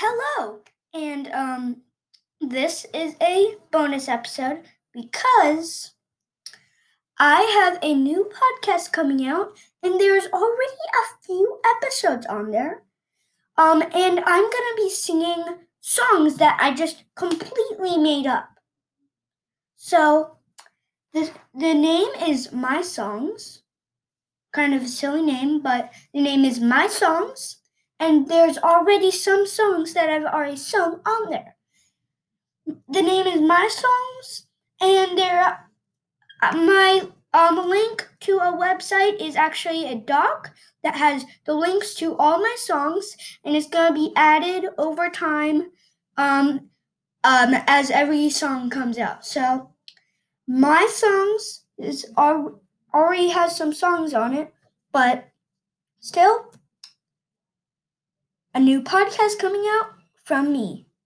Hello, and um, this is a bonus episode because I have a new podcast coming out, and there's already a few episodes on there. Um, and I'm gonna be singing songs that I just completely made up. So, the the name is My Songs. Kind of a silly name, but the name is My Songs and there's already some songs that I've already sung on there. The name is My Songs, and there, uh, my um, link to a website is actually a doc that has the links to all my songs, and it's gonna be added over time, um, um, as every song comes out. So, my songs is already has some songs on it, but still a new podcast coming out from me.